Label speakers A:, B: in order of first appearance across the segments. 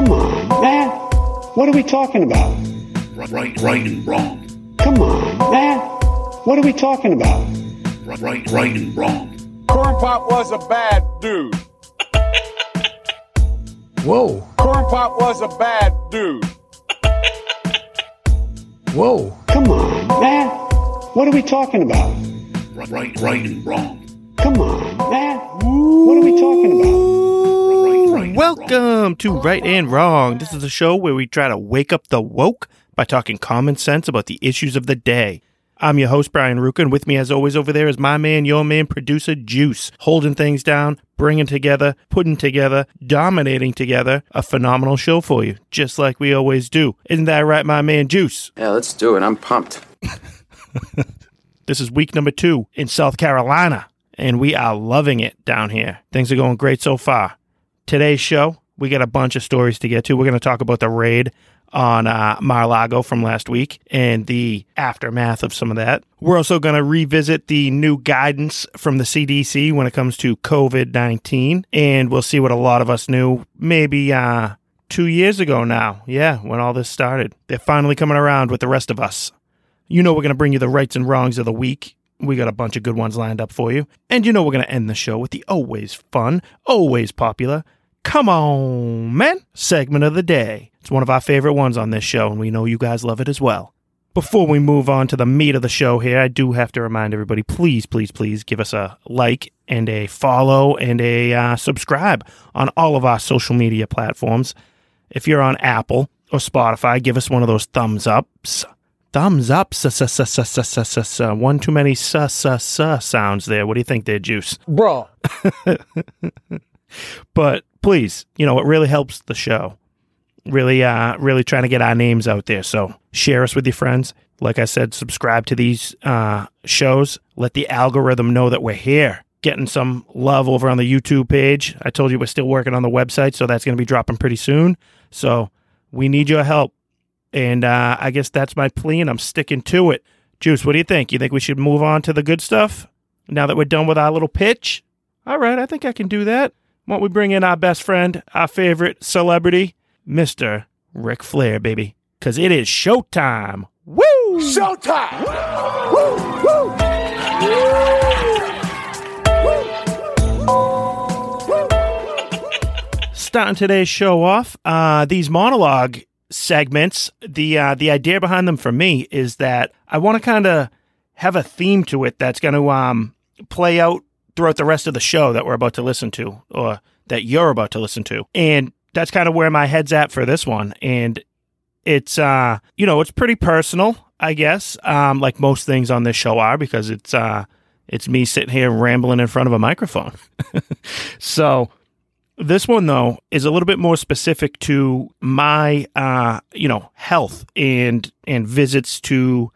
A: Come on, man. What are we talking about?
B: Right, right right and wrong.
A: Come on, man. What are we talking about?
B: Right, right and wrong.
C: Corn Pop was a bad dude.
D: Whoa,
C: Corn Pop was a bad dude.
D: whoa.
A: Come on, man. What are we talking about?
B: Right, right and wrong.
A: Come on, man. What are we talking about?
B: Right, right and
E: Welcome to Right and Wrong. This is a show where we try to wake up the woke by talking common sense about the issues of the day. I'm your host, Brian Ruka, and with me, as always, over there is my man, your man, producer Juice, holding things down, bringing together, putting together, dominating together a phenomenal show for you, just like we always do. Isn't that right, my man, Juice?
F: Yeah, let's do it. I'm pumped.
E: This is week number two in South Carolina, and we are loving it down here. Things are going great so far. Today's show, we got a bunch of stories to get to. We're going to talk about the raid on uh, Mar-a-Lago from last week and the aftermath of some of that. We're also going to revisit the new guidance from the CDC when it comes to COVID-19, and we'll see what a lot of us knew maybe uh, two years ago now. Yeah, when all this started. They're finally coming around with the rest of us. You know, we're going to bring you the rights and wrongs of the week. We got a bunch of good ones lined up for you. And you know, we're going to end the show with the always fun, always popular, come on, man segment of the day. It's one of our favorite ones on this show, and we know you guys love it as well. Before we move on to the meat of the show here, I do have to remind everybody please, please, please give us a like and a follow and a uh, subscribe on all of our social media platforms. If you're on Apple or Spotify, give us one of those thumbs ups. Thumbs up. One too many sa, sa, sa sounds there. What do you think there, Juice?
D: Bro,
E: But please, you know, it really helps the show. Really, uh, really trying to get our names out there. So share us with your friends. Like I said, subscribe to these uh, shows. Let the algorithm know that we're here. Getting some love over on the YouTube page. I told you we're still working on the website, so that's going to be dropping pretty soon. So we need your help. And uh, I guess that's my plea, and I'm sticking to it. Juice, what do you think? You think we should move on to the good stuff now that we're done with our little pitch? All right, I think I can do that. Why don't we bring in our best friend, our favorite celebrity, Mr. Ric Flair, baby? Because it is showtime. Woo!
C: Showtime! Woo!
E: Starting today's show off, uh, these monologue segments, the uh, the idea behind them for me is that I want to kind of have a theme to it that's going to um, play out throughout the rest of the show that we're about to listen to, or that you're about to listen to, and that's kind of where my head's at for this one. And it's uh, you know, it's pretty personal, I guess, um, like most things on this show are, because it's uh, it's me sitting here rambling in front of a microphone. so this one though is a little bit more specific to my uh you know health and and visits to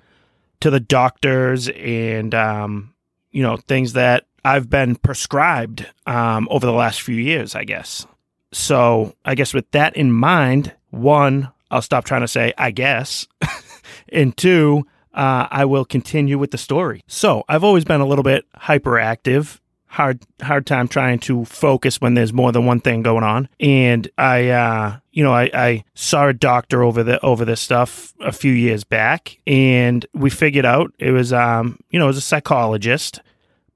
E: to the doctors and um you know things that I've been prescribed um over the last few years I guess. So I guess with that in mind, one I'll stop trying to say I guess and two uh, I will continue with the story. So I've always been a little bit hyperactive hard hard time trying to focus when there's more than one thing going on. And I uh you know, I, I saw a doctor over the over this stuff a few years back and we figured out it was um you know, it was a psychologist,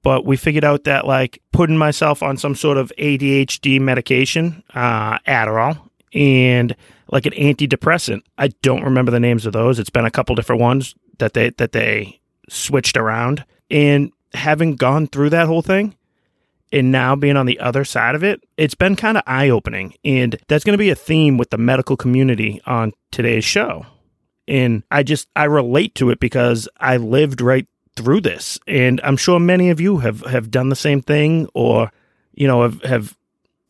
E: but we figured out that like putting myself on some sort of ADHD medication, uh Adderall, and like an antidepressant. I don't remember the names of those. It's been a couple different ones that they that they switched around. And having gone through that whole thing, and now being on the other side of it, it's been kind of eye opening. And that's going to be a theme with the medical community on today's show. And I just, I relate to it because I lived right through this. And I'm sure many of you have, have done the same thing or, you know, have, have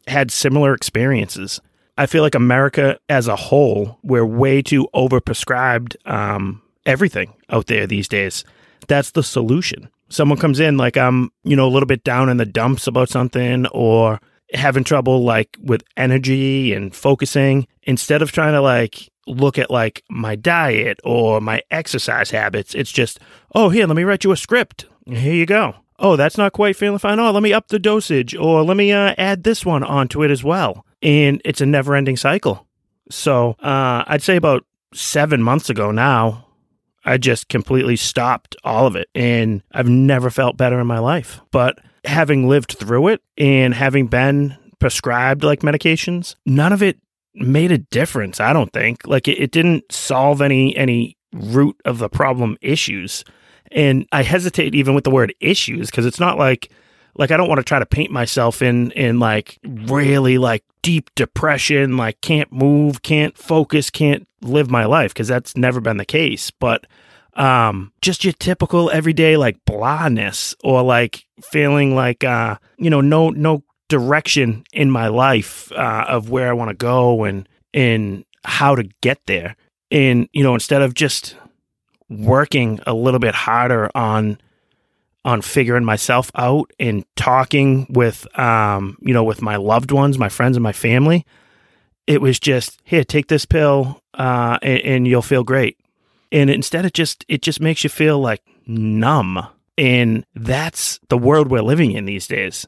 E: had similar experiences. I feel like America as a whole, we're way too overprescribed um, everything out there these days. That's the solution someone comes in like I'm, you know, a little bit down in the dumps about something or having trouble like with energy and focusing, instead of trying to like look at like my diet or my exercise habits, it's just, oh, here, let me write you a script. Here you go. Oh, that's not quite feeling fine. Oh, let me up the dosage or let me uh, add this one onto it as well. And it's a never ending cycle. So uh, I'd say about seven months ago now, I just completely stopped all of it. And I've never felt better in my life. But having lived through it and having been prescribed like medications, none of it made a difference, I don't think. Like it, it didn't solve any any root of the problem issues. And I hesitate even with the word issues because it's not like like I don't want to try to paint myself in in like really like deep depression, like can't move, can't focus, can't live my life because that's never been the case. But um just your typical everyday like blahness or like feeling like uh you know no no direction in my life uh of where I want to go and and how to get there. And you know instead of just working a little bit harder on on figuring myself out and talking with um you know with my loved ones my friends and my family it was just here take this pill uh and, and you'll feel great. And instead it just it just makes you feel like numb. And that's the world we're living in these days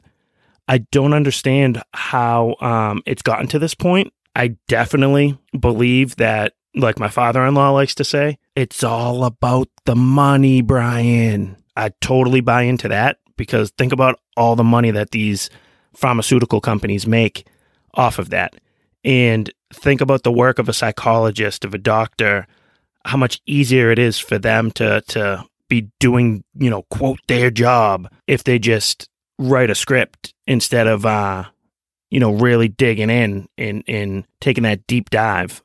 E: i don't understand how um it's gotten to this point i definitely believe that like my father-in-law likes to say it's all about the money brian I totally buy into that because think about all the money that these pharmaceutical companies make off of that. And think about the work of a psychologist, of a doctor, how much easier it is for them to to be doing, you know, quote their job if they just write a script instead of uh you know, really digging in and, and taking that deep dive.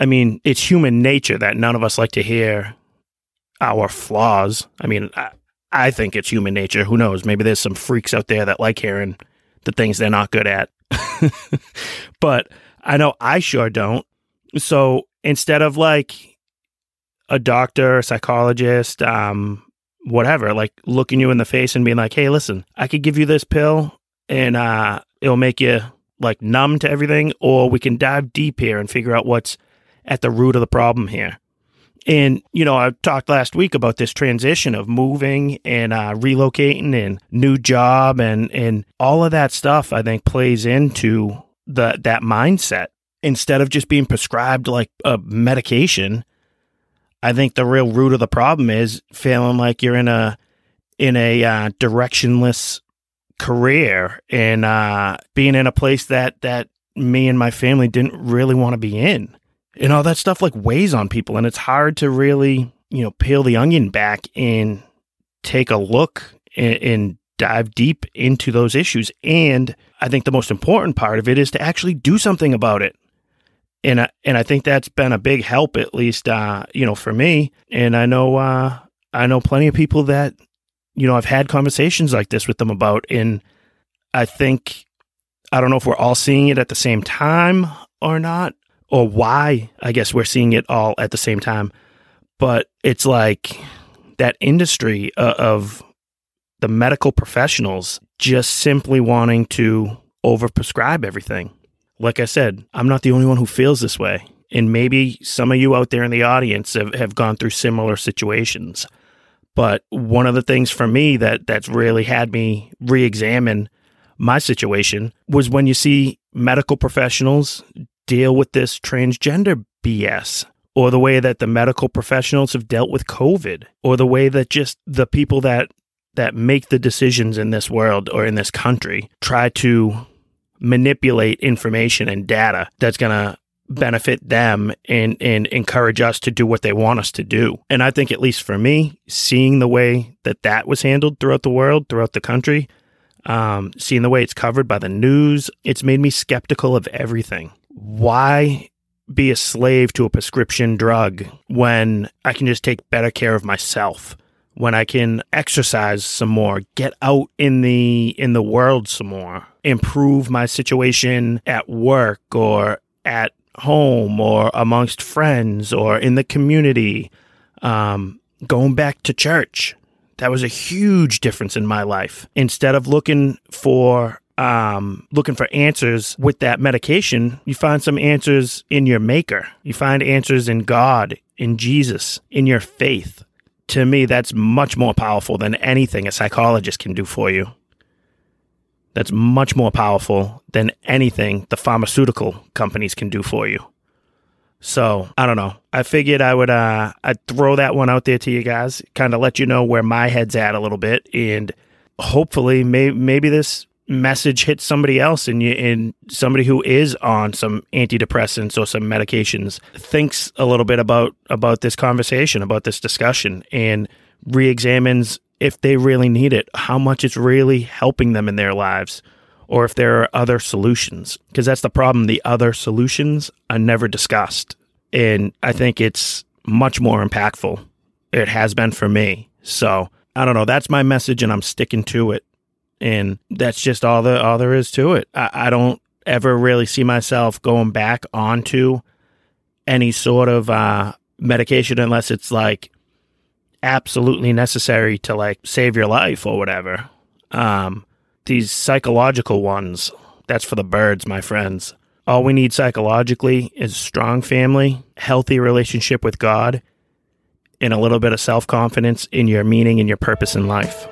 E: I mean, it's human nature that none of us like to hear our flaws. I mean, I, I think it's human nature. Who knows? Maybe there's some freaks out there that like hearing the things they're not good at. but I know I sure don't. So instead of like a doctor, a psychologist, um, whatever, like looking you in the face and being like, hey, listen, I could give you this pill and uh, it'll make you like numb to everything, or we can dive deep here and figure out what's at the root of the problem here. And, you know, I talked last week about this transition of moving and uh, relocating and new job and, and all of that stuff, I think plays into the, that mindset. Instead of just being prescribed like a medication, I think the real root of the problem is feeling like you're in a, in a uh, directionless career and uh, being in a place that, that me and my family didn't really want to be in. And all that stuff like weighs on people and it's hard to really you know peel the onion back and take a look and, and, dive deep into those issues. And i think the most important part of it is to actually do something about it and I, and i think that's been a big help at least uh, you know for me and i know uh, i know plenty of people that you know i've had conversations like this with them about and i think i don't know if we're all seeing it at the same time or not or why I guess we're seeing it all at the same time. But it's like that industry uh, of the medical professionals just simply wanting to overprescribe everything. Like I said, I'm not the only one who feels this way. And maybe some of you out there in the audience have, have gone through similar situations. But one of the things for me that that's really had me re-examine my situation was when you see medical professionals deal with this transgender BS or the way that the medical professionals have dealt with COVID or the way that just the people that that make the decisions in this world or in this country try to manipulate information and data that's going to benefit them and and encourage us to do what they want us to do. And I think at least for me, seeing the way that that was handled throughout the world, throughout the country, um, seeing the way it's covered by the news, it's made me skeptical of everything why be a slave to a prescription drug when I can just take better care of myself? When I can exercise some more, get out in the in the world some more, improve my situation at work or at home or amongst friends or in the community, um, going back to church. That was a huge difference in my life. Instead of looking for um, looking for answers with that medication, you find some answers in your maker. You find answers in God, in Jesus, in your faith. To me, that's much more powerful than anything a psychologist can do for you. That's much more powerful than anything the pharmaceutical companies can do for you. So I don't know. I figured I would uh I'd throw that one out there to you guys, kind of let you know where my head's at a little bit, and hopefully may, maybe this message hits somebody else and you and somebody who is on some antidepressants or some medications thinks a little bit about about this conversation, about this discussion, and re-examines if they really need it, how much it's really helping them in their lives or if there are other solutions. Because that's the problem. The other solutions are never discussed. And I think it's much more impactful. It has been for me. So I don't know. That's my message, and I'm sticking to it. And that's just all the all there is to it. I, I don't ever really see myself going back onto any sort of uh, medication unless it's like absolutely necessary to like save your life or whatever. Um, these psychological ones, that's for the birds, my friends. All we need psychologically is strong family, healthy relationship with God, and a little bit of self confidence in your meaning and your purpose in life.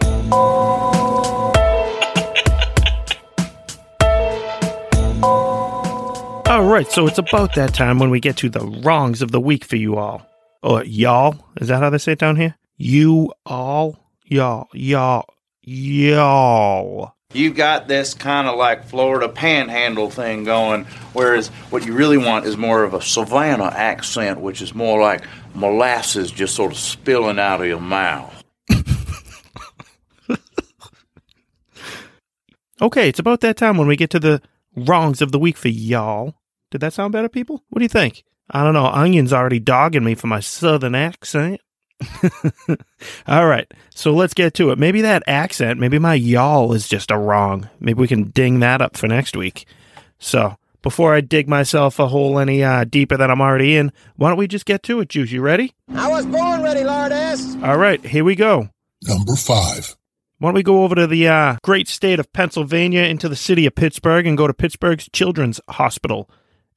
E: All right, so it's about that time when we get to the wrongs of the week for you all. Or y'all. Is that how they say it down here? You all. Y'all. Y'all. Y'all.
D: You got this kind of like Florida panhandle thing going, whereas what you really want is more of a Savannah accent, which is more like molasses just sort of spilling out of your mouth.
E: Okay, it's about that time when we get to the wrongs of the week for y'all. Did that sound better, people? What do you think? I don't know. Onion's already dogging me for my southern accent. All right, so let's get to it. Maybe that accent, maybe my y'all is just a wrong. Maybe we can ding that up for next week. So before I dig myself a hole any uh, deeper than I'm already in, why don't we just get to it, Juice? You ready?
F: I was born ready, Lord ass.
E: All right, here we go.
B: Number 5.
E: Why don't we go over to the uh, great state of Pennsylvania into the city of Pittsburgh and go to Pittsburgh's Children's Hospital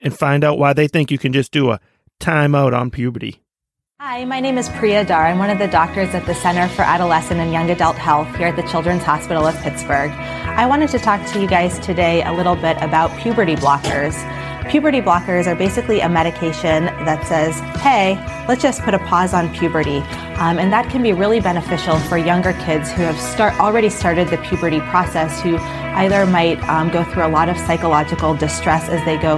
E: and find out why they think you can just do a timeout on puberty.
G: Hi, my name is Priya Dar. I'm one of the doctors at the Center for Adolescent and Young Adult Health here at the Children's Hospital of Pittsburgh. I wanted to talk to you guys today a little bit about puberty blockers. Puberty blockers are basically a medication that says, hey, let's just put a pause on puberty. Um, and that can be really beneficial for younger kids who have start, already started the puberty process, who either might um, go through a lot of psychological distress as they go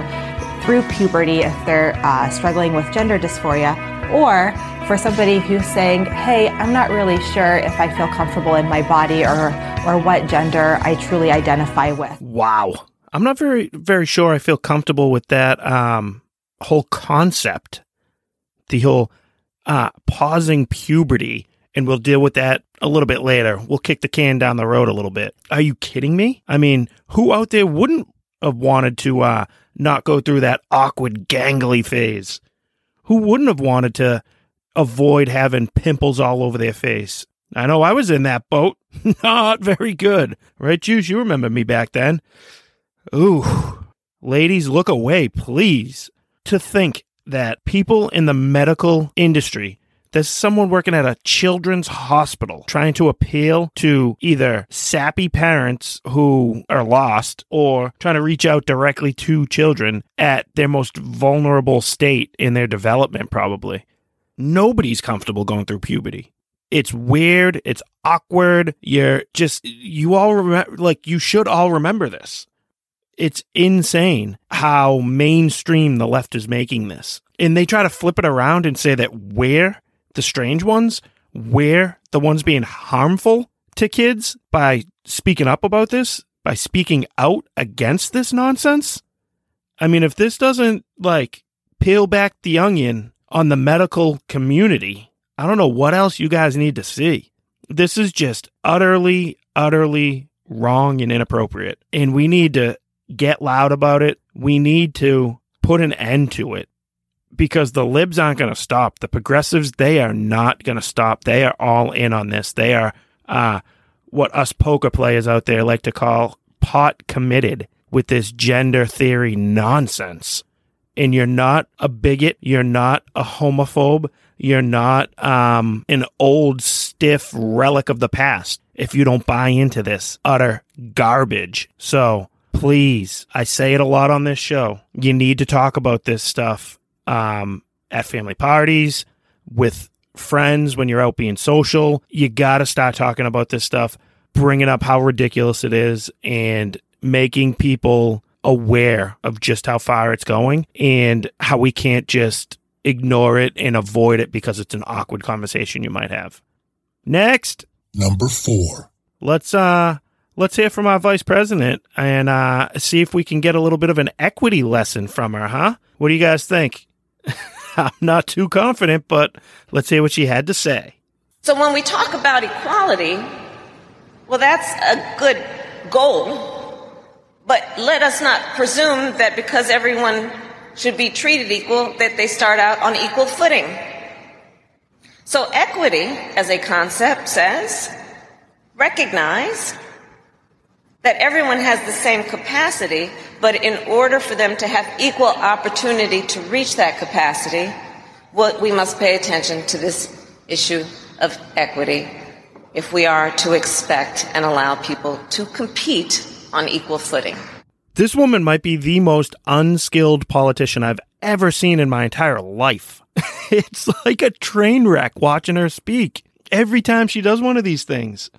G: through puberty if they're uh, struggling with gender dysphoria, or for somebody who's saying, hey, I'm not really sure if I feel comfortable in my body or, or what gender I truly identify with.
E: Wow. I'm not very very sure I feel comfortable with that um whole concept. The whole uh pausing puberty and we'll deal with that a little bit later. We'll kick the can down the road a little bit. Are you kidding me? I mean, who out there wouldn't have wanted to uh not go through that awkward gangly phase? Who wouldn't have wanted to avoid having pimples all over their face? I know I was in that boat. Not very good. Right, Juice? You remember me back then. Ooh. Ladies, look away, please. To think that people in the medical industry, there's someone working at a children's hospital trying to appeal to either sappy parents who are lost or trying to reach out directly to children at their most vulnerable state in their development, probably. Nobody's comfortable going through puberty. It's weird. It's awkward. You're just, you all remember, like, you should all remember this it's insane how mainstream the left is making this. And they try to flip it around and say that we're the strange ones, we're the ones being harmful to kids by speaking up about this, by speaking out against this nonsense. I mean, if this doesn't like peel back the onion on the medical community, I don't know what else you guys need to see. This is just utterly, utterly wrong and inappropriate. And we need to get loud about it. We need to put an end to it because the libs aren't going to stop. The progressives, they are not going to stop. They are all in on this. They are uh, what us poker players out there like to call pot committed with this gender theory nonsense. And you're not a bigot. You're not a homophobe. You're not um, an old, stiff relic of the past if you don't buy into this utter garbage. So, please, I say it a lot on this show. You need to talk about this stuff. Um, at family parties, with friends, when you're out being social. You got to start talking about this stuff, bringing up how ridiculous it is, and making people aware of just how far it's going and how we can't just ignore it and avoid it because it's an awkward conversation you might have. Next,
H: Number four.
E: let's uh let's hear from our vice president and uh see if we can get a little bit of an equity lesson from her, huh? What do you guys think? I'm not too confident, but let's hear what she had to say.
I: So when we talk about equality, well, that's a good goal. But let us not presume that because everyone should be treated equal, that they start out on equal footing. So equity as a concept says recognize that everyone has the same capacity, but in order for them to have equal opportunity to reach that capacity, what we must pay attention to this issue of equity if we are to expect and allow people to compete on equal footing.
E: This woman might be the most unskilled politician I've ever seen in my entire life. it's like a train wreck watching her speak every time she does one of these things.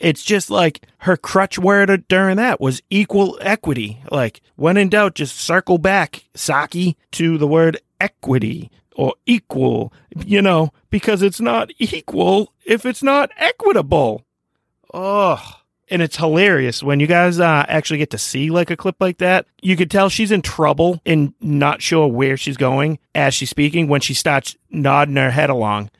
E: It's just like her crutch word during that was equal equity. Like, when in doubt, just circle back, Psaki, to the word equity or equal, you know, because it's not equal if it's not equitable. Oh, and it's hilarious when you guys uh, actually get to see like a clip like that. You could tell she's in trouble and not sure where she's going as she's speaking when she starts nodding her head along.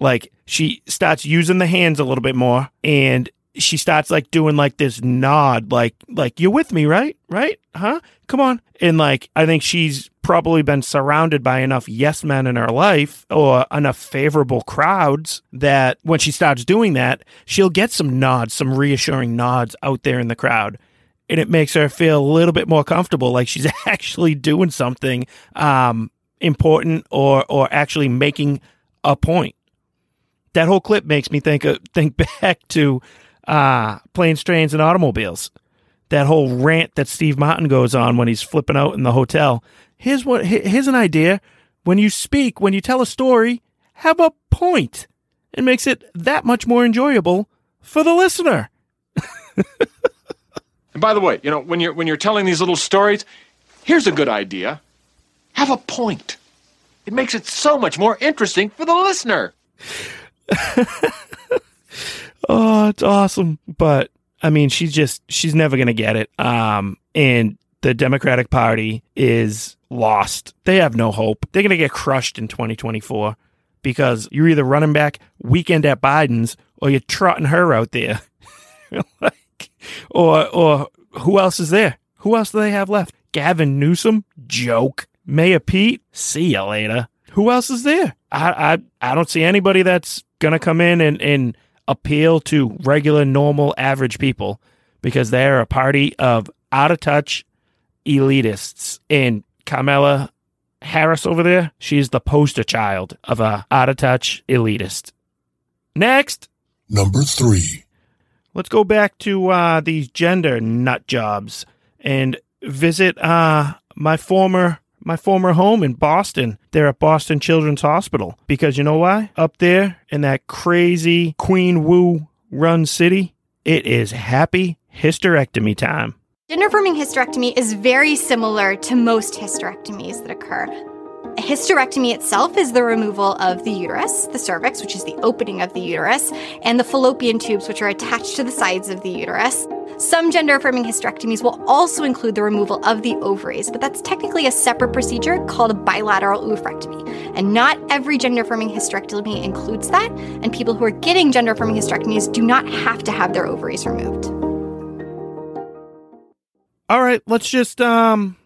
E: Like she starts using the hands a little bit more and she starts like doing like this nod, like like you're with me, right? Right? Huh? Come on. And like I think she's probably been surrounded by enough yes men in her life or enough favorable crowds that when she starts doing that, she'll get some nods, some reassuring nods out there in the crowd. And it makes her feel a little bit more comfortable, like she's actually doing something um, important or or actually making a point. That whole clip makes me think of, think back to uh, planes, trains, and automobiles. That whole rant that Steve Martin goes on when he's flipping out in the hotel. Here's what. Here's an idea. When you speak, when you tell a story, have a point. It makes it that much more enjoyable for the listener.
J: And by the way, you know, when you're when you're telling these little stories, here's a good idea. Have a point. It makes it so much more interesting for the listener.
E: Oh, it's awesome. But I mean, she's just she's never gonna get it. Um, and the Democratic Party is lost. They have no hope. They're gonna get crushed in 2024 because you're either running back weekend at Biden's or you're trotting her out there. like, or or who else is there? Who else do they have left? Gavin Newsom, joke. Mayor Pete, see ya later. Who else is there? I I, I don't see anybody that's gonna come in and, and appeal to regular, normal, average people because they're a party of out of touch elitists. And Kamala Harris over there, she's the poster child of a out of touch elitist. Next,
H: Number three.
E: let's go back to uh, these gender nut jobs and visit uh, my former my former home in Boston. They're at Boston Children's Hospital because you know why? Up there in that crazy Queen Wu run city, it is happy hysterectomy time.
K: Gender affirming hysterectomy is very similar to most hysterectomies that occur. A hysterectomy itself is the removal of the uterus, the cervix, which is the opening of the uterus, and the fallopian tubes, which are attached to the sides of the uterus. Some gender affirming hysterectomies will also include the removal of the ovaries, but that's technically a separate procedure called a bilateral oophorectomy. And not every gender affirming hysterectomy includes that, and people who are getting gender affirming hysterectomies do not have to have their ovaries removed.
E: All right, let's just um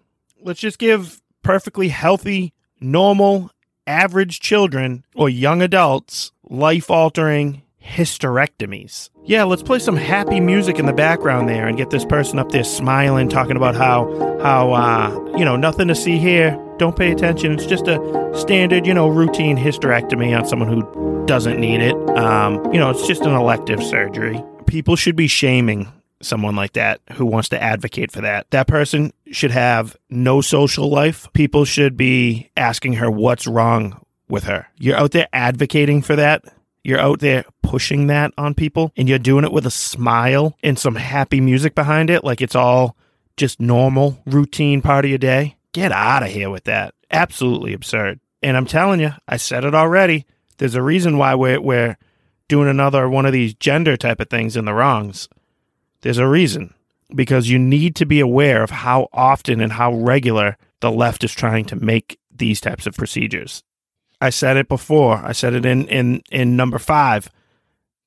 E: let's just give perfectly healthy, normal, average children or young adults life-altering hysterectomies. Yeah, let's play some happy music in the background there and get this person up there smiling talking about how how uh you know, nothing to see here. Don't pay attention. It's just a standard, you know, routine hysterectomy on someone who doesn't need it. Um, you know, it's just an elective surgery. People should be shaming someone like that who wants to advocate for that. That person should have no social life. People should be asking her what's wrong with her. You're out there advocating for that. You're out there pushing that on people and you're doing it with a smile and some happy music behind it like it's all just normal routine part of your day. Get out of here with that. Absolutely absurd. And I'm telling you, I said it already. There's a reason why we're, we're doing another one of these gender type of things in the wrongs. There's a reason because you need to be aware of how often and how regular the left is trying to make these types of procedures. I said it before. I said it in, in, in number five,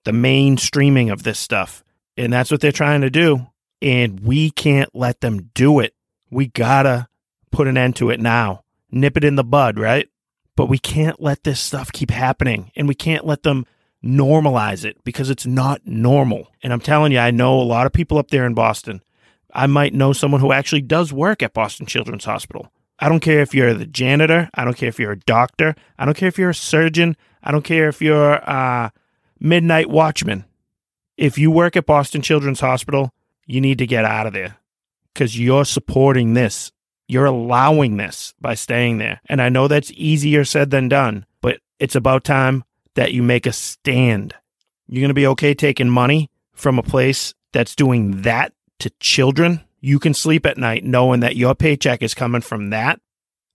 E: the mainstreaming of this stuff. And that's what they're trying to do. And we can't let them do it. We gotta put an end to it now. Nip it in the bud, right? But we can't let this stuff keep happening. And we can't let them normalize it because it's not normal. And I'm telling you, I know a lot of people up there in Boston. I might know someone who actually does work at Boston Children's Hospital. I don't care if you're the janitor. I don't care if you're a doctor. I don't care if you're a surgeon. I don't care if you're a midnight watchman. If you work at Boston Children's Hospital, you need to get out of there because you're supporting this. You're allowing this by staying there. And I know that's easier said than done, but it's about time that you make a stand. You're going to be okay taking money from a place that's doing that to children. You can sleep at night knowing that your paycheck is coming from that.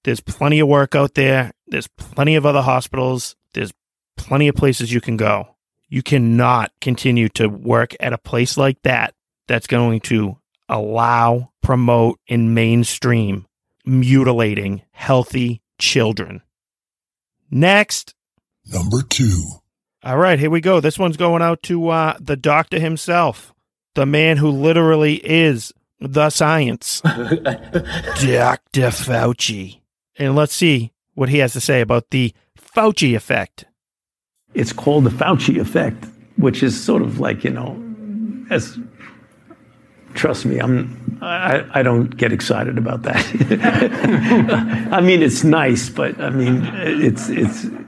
E: There's plenty of work out there. There's plenty of other hospitals. There's plenty of places you can go. You cannot continue to work at a place like that that's going to allow, promote, and mainstream mutilating healthy children. Next.
H: Number two.
E: All right, here we go. This one's going out to uh, the doctor himself, the man who literally is the science, Dr. Fauci. And let's see what he has to say about the Fauci effect.
L: It's called the Fauci effect, which is sort of like, you know, as trust me, I'm I, I don't get excited about that. I mean, it's nice, but I mean, it's it's I, I,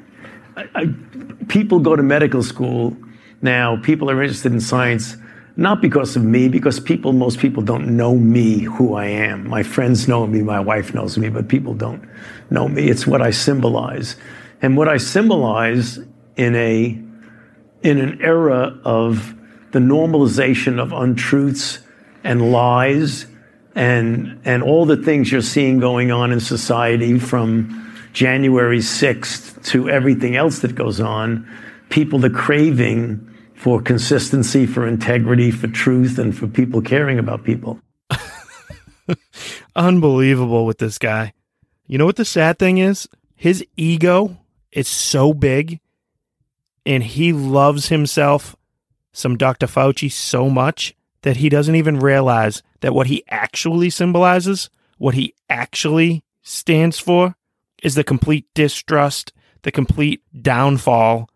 L: people go to medical school now. People are interested in science not because of me, because people, most people don't know me, who I am. My friends know me, my wife knows me, but people don't know me. It's what I symbolize, and what I symbolize in a in an era of the normalization of untruths and lies and and all the things you're seeing going on in society from January 6th to everything else that goes on, people are craving for consistency, for integrity, for truth, and for people caring about people.
E: Unbelievable with this guy. You know what the sad thing is? His ego is so big and he loves himself, some Dr. Fauci, so much that he doesn't even realize that what he actually symbolizes, what he actually stands for, is the complete distrust, the complete downfall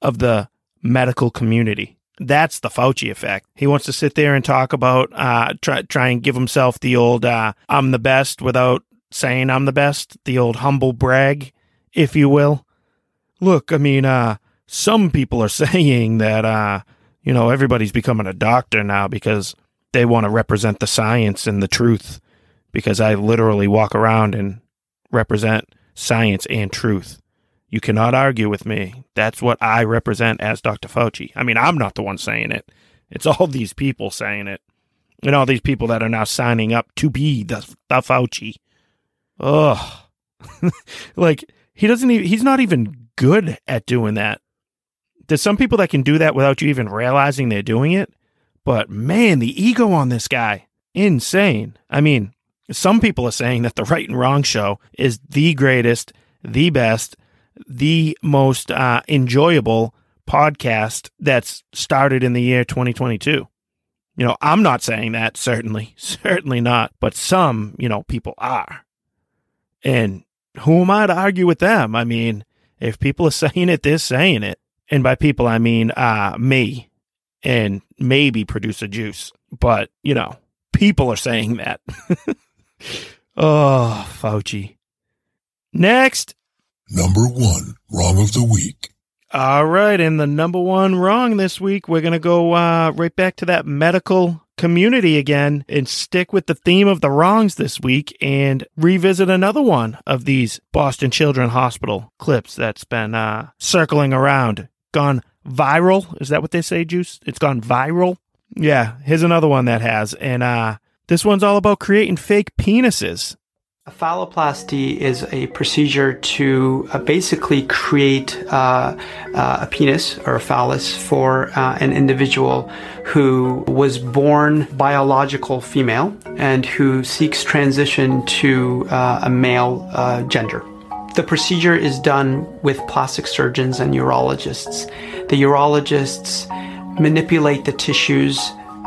E: of the medical community. That's the Fauci effect. He wants to sit there and talk about, uh, try, try and give himself the old, uh, I'm the best without saying I'm the best, the old humble brag, if you will. Look, I mean, uh, some people are saying that, uh, you know, everybody's becoming a doctor now because they want to represent the science and the truth. Because I literally walk around and represent science and truth. You cannot argue with me. That's what I represent as Dr. Fauci. I mean, I'm not the one saying it. It's all these people saying it. And all these people that are now signing up to be the, the Fauci. Ugh. like, he doesn't even, he's not even good at doing that. There's some people that can do that without you even realizing they're doing it. But man, the ego on this guy, insane. I mean, some people are saying that the Right and Wrong show is the greatest, the best, the most uh, enjoyable podcast that's started in the year 2022. You know, I'm not saying that, certainly, certainly not, but some, you know, people are. And who am I to argue with them? I mean, if people are saying it, they're saying it. And by people, I mean uh, me and maybe producer Juice. But, you know, people are saying that. oh, Fauci. Next.
H: Number one, wrong of the week.
E: All right. And the number one wrong this week, we're going to go uh, right back to that medical community again and stick with the theme of the wrongs this week and revisit another one of these Boston Children Hospital clips that's been uh, circling around, gone viral. Is that what they say, Juice? It's gone viral. Yeah, here's another one that has, and uh, this one's all about creating fake penises.
M: A phalloplasty is a procedure to uh, basically create uh, uh, a penis or a phallus for uh, an individual who was born biological female and who seeks transition to uh, a male uh, gender. The procedure is done with plastic surgeons and urologists. The urologists manipulate the tissues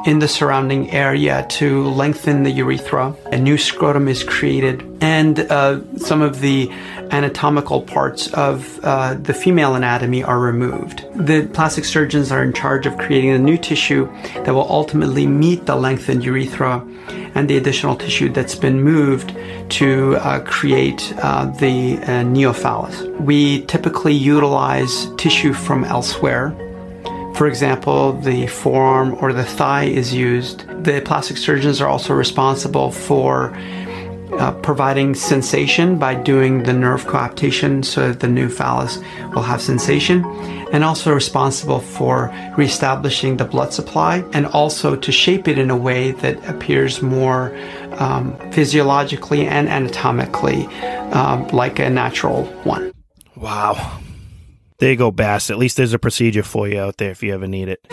M: in the surrounding area to lengthen the urethra. A new scrotum is created, and uh, some of the anatomical parts of uh, the female anatomy are removed. The plastic surgeons are in charge of creating a new tissue that will ultimately meet the lengthened urethra and the additional tissue that's been moved to uh, create uh, the uh, neophallus. We typically utilize tissue from elsewhere for example, the forearm or the thigh is used. The plastic surgeons are also responsible for uh, providing sensation by doing the nerve coaptation so that the new phallus will have sensation, and also responsible for reestablishing the blood supply and also to shape it in a way that appears more um, physiologically and anatomically um, like a natural one.
E: Wow. There you go, Bass. At least there's a procedure for you out there if you ever need it.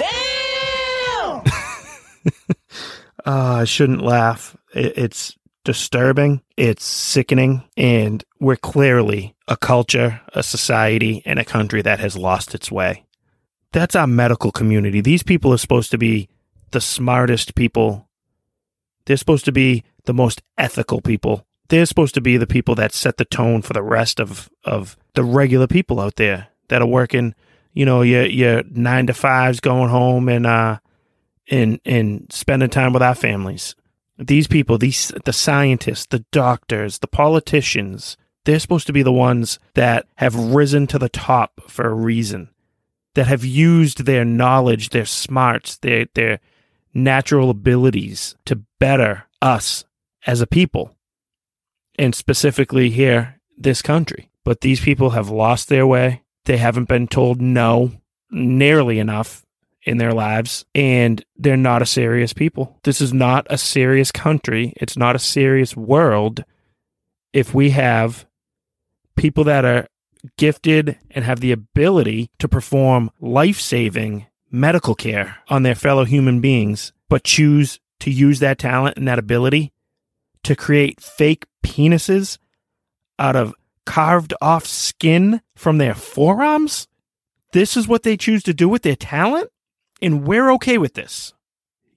E: uh, I shouldn't laugh. It, it's disturbing, it's sickening, and we're clearly a culture, a society, and a country that has lost its way. That's our medical community. These people are supposed to be the smartest people. They're supposed to be the most ethical people. They're supposed to be the people that set the tone for the rest of, of the regular people out there that are working, you know, your your nine to fives, going home and uh, and and spending time with our families. These people, these the scientists, the doctors, the politicians, they're supposed to be the ones that have risen to the top for a reason, that have used their knowledge, their smarts, their their natural abilities to better us as a people, and specifically here, this country. But these people have lost their way. They haven't been told no nearly enough in their lives, and they're not a serious people. This is not a serious country. It's not a serious world if we have people that are gifted and have the ability to perform life saving medical care on their fellow human beings, but choose to use that talent and that ability to create fake penises out of carved off skin from their forearms? This is what they choose to do with their talent? And we're okay with this.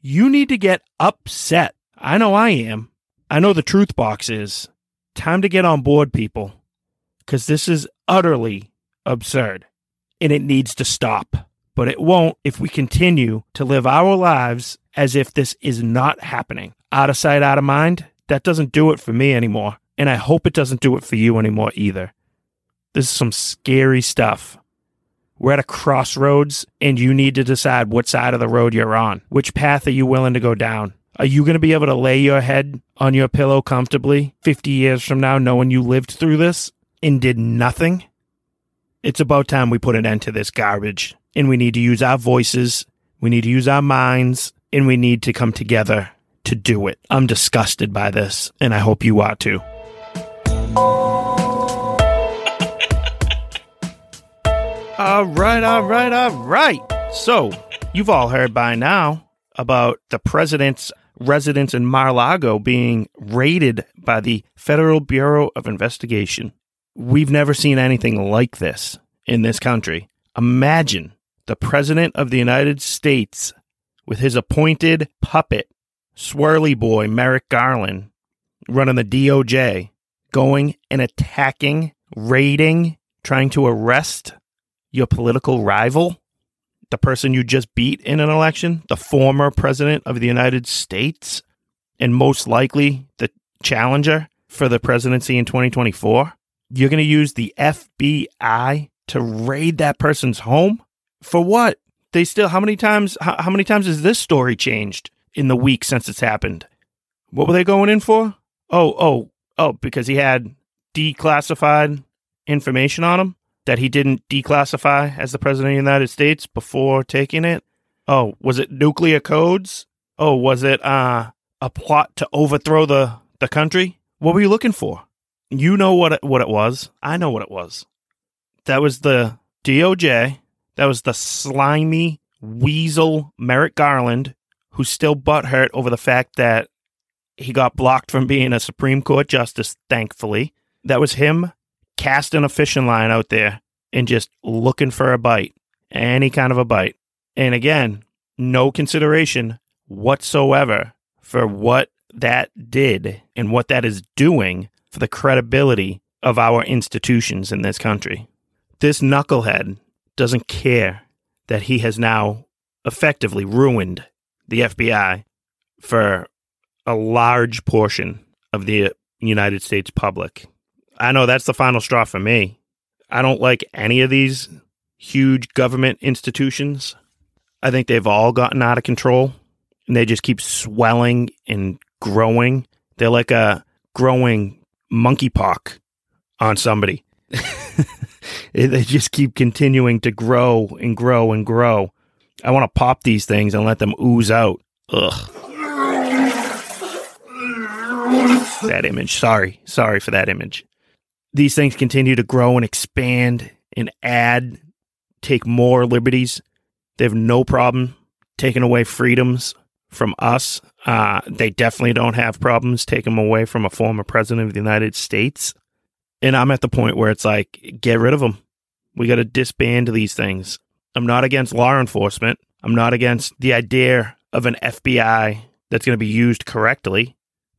E: You need to get upset. I know I am. I know the truth box is. Time to get on board, people. Because this is utterly absurd. And it needs to stop. But it won't if we continue to live our lives as if this is not happening. Out of sight, out of mind, that doesn't do it for me anymore. And I hope it doesn't do it for you anymore either. This is some scary stuff. We're at a crossroads and you need to decide what side of the road you're on. Which path are you willing to go down? Are you going to be able to lay your head on your pillow comfortably 50 years from now knowing you lived through this and did nothing? It's about time we put an end to this garbage. And we need to use our voices, we need to use our minds, and we need to come together to do it. I'm disgusted by this, and I hope you are too. All right, all right, all right. So, you've all heard by now about the president's residence in Mar-Lago being raided by the Federal Bureau of Investigation. We've never seen anything like this in this country. Imagine the president of the United States with his appointed puppet, swirly boy Merrick Garland, running the DOJ, going and attacking, raiding, trying to arrest your political rival, the person you just beat in an election, the former president of the United States, and most likely the challenger for the presidency in 2024, you're going to use the FBI to raid that person's home? For what? They still how many times how, how many times has this story changed? in the week since it's happened. What were they going in for? Oh, oh, oh, because he had declassified information on him that he didn't declassify as the president of the United States before taking it. Oh, was it nuclear codes? Oh, was it uh, a plot to overthrow the, the country? What were you looking for? You know what it, what it was. I know what it was. That was the DOJ. That was the slimy weasel Merrick Garland, who's still butthurt over the fact that he got blocked from being a Supreme Court justice, thankfully. That was him casting a fishing line out there and just looking for a bite, any kind of a bite. And again, no consideration whatsoever for what that did and what that is doing for the credibility of our institutions in this country. This knucklehead doesn't care that he has now effectively ruined the FBI for a large portion of the United States public. I know that's the final straw for me. I don't like any of these huge government institutions. I think they've all gotten out of control and they just keep swelling and growing. They're like a growing monkeypox on somebody. they just keep continuing to grow and grow and grow. I want to pop these things and let them ooze out. Ugh. That image. Sorry. Sorry for that image. These things continue to grow and expand and add, take more liberties. They have no problem taking away freedoms from us. Uh, they definitely don't have problems taking them away from a former president of the United States. And I'm at the point where it's like, get rid of them. We got to disband these things. I'm not against law enforcement. I'm not against the idea of an FBI that's going to be used correctly,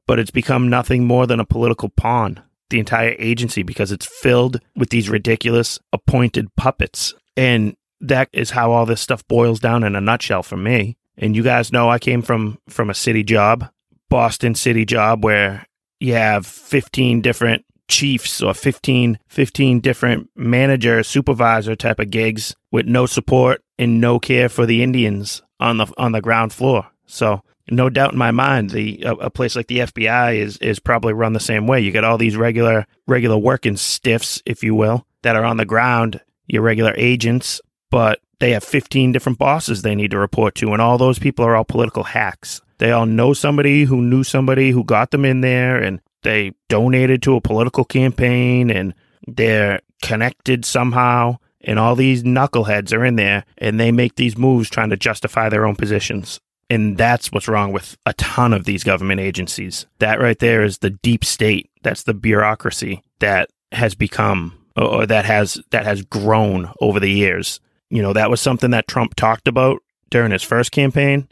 E: but it's become nothing more than a political pawn, the entire agency, because it's filled with these ridiculous appointed puppets. And that is how all this stuff boils down in a nutshell for me. And you guys know I came from from a city job, Boston city job where you have 15 different chiefs or 15, 15 different manager, supervisor type of gigs with no support and no care for the Indians on the on the ground floor. So no doubt in my mind, the a, a, place like the FBI is is probably run the same way. You got all these regular regular working stiffs, if you will, that are on the ground, your regular agents, but they have 15 different bosses they need to report to, and all those people are all political hacks. They all know somebody who knew somebody who got them in there, and they donated to a political campaign and they're connected somehow. And all these knuckleheads are in there and they make these moves trying to justify their own positions. And that's what's wrong with a ton of these government agencies. That right there is the deep state. That's the bureaucracy that has become or that has that has grown over the years. You know, that was something that Trump talked about during his first campaign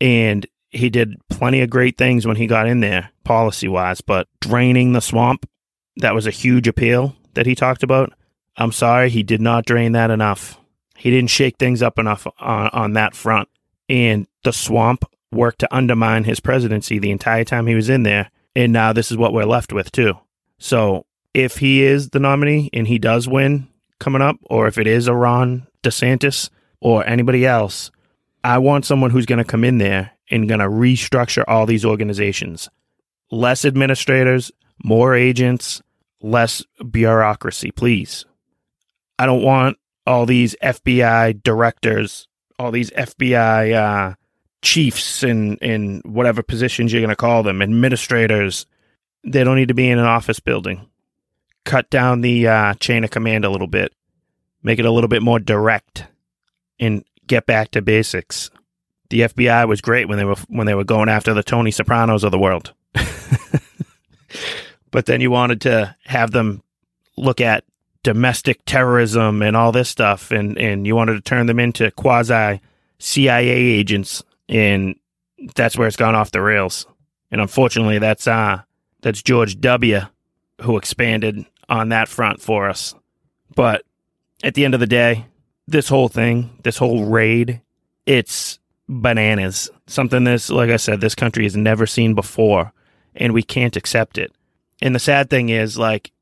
E: and he did plenty of great things when he got in there, policy wise, but draining the swamp, that was a huge appeal that he talked about. I'm sorry, he did not drain that enough. He didn't shake things up enough on, on that front. And the swamp worked to undermine his presidency the entire time he was in there. And now this is what we're left with, too. So if he is the nominee and he does win coming up, or if it is a Ron DeSantis or anybody else, I want someone who's going to come in there and going to restructure all these organizations. Less administrators, more agents, less bureaucracy, please. I don't want all these FBI directors, all these FBI uh, chiefs in, in whatever positions you're going to call them, administrators. They don't need to be in an office building. Cut down the uh, chain of command a little bit, make it a little bit more direct, and get back to basics the FBI was great when they were when they were going after the Tony Sopranos of the world. but then you wanted to have them look at domestic terrorism and all this stuff and and you wanted to turn them into quasi CIA agents and that's where it's gone off the rails. And unfortunately that's uh that's George W who expanded on that front for us. But at the end of the day, this whole thing, this whole raid, it's bananas. Something this, like I said, this country has never seen before, and we can't accept it. And the sad thing is, like,